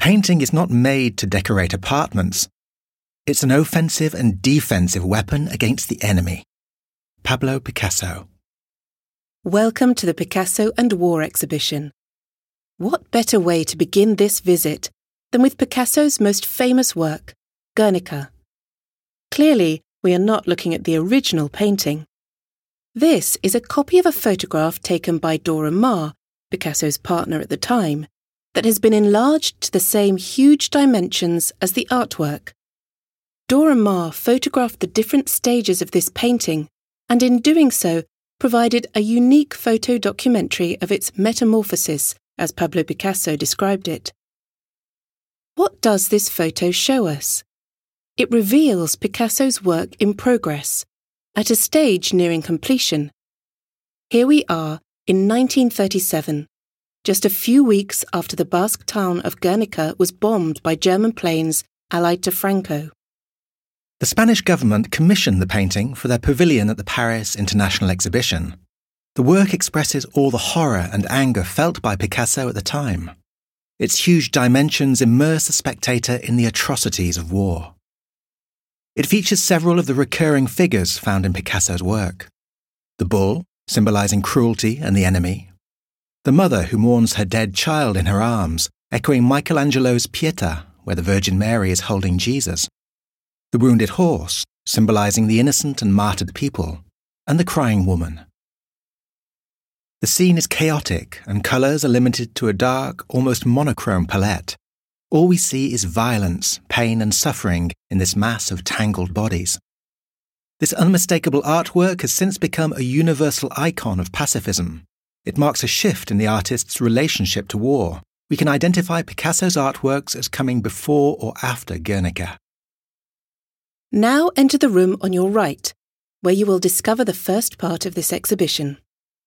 Painting is not made to decorate apartments. It's an offensive and defensive weapon against the enemy. Pablo Picasso. Welcome to the Picasso and War exhibition. What better way to begin this visit than with Picasso's most famous work, Guernica? Clearly, we are not looking at the original painting. This is a copy of a photograph taken by Dora Maar, Picasso's partner at the time, that has been enlarged to the same huge dimensions as the artwork. Dora Maar photographed the different stages of this painting and in doing so provided a unique photo documentary of its metamorphosis, as Pablo Picasso described it. What does this photo show us? It reveals Picasso's work in progress, at a stage nearing completion. Here we are in 1937, just a few weeks after the Basque town of Guernica was bombed by German planes allied to Franco. The Spanish government commissioned the painting for their pavilion at the Paris International Exhibition. The work expresses all the horror and anger felt by Picasso at the time. Its huge dimensions immerse the spectator in the atrocities of war. It features several of the recurring figures found in Picasso's work the bull, symbolizing cruelty and the enemy, the mother who mourns her dead child in her arms, echoing Michelangelo's Pieta, where the Virgin Mary is holding Jesus the wounded horse, symbolizing the innocent and martyred people, and the crying woman. The scene is chaotic, and colours are limited to a dark, almost monochrome palette. All we see is violence, pain, and suffering in this mass of tangled bodies. This unmistakable artwork has since become a universal icon of pacifism. It marks a shift in the artist's relationship to war. We can identify Picasso's artworks as coming before or after Guernica. Now enter the room on your right, where you will discover the first part of this exhibition.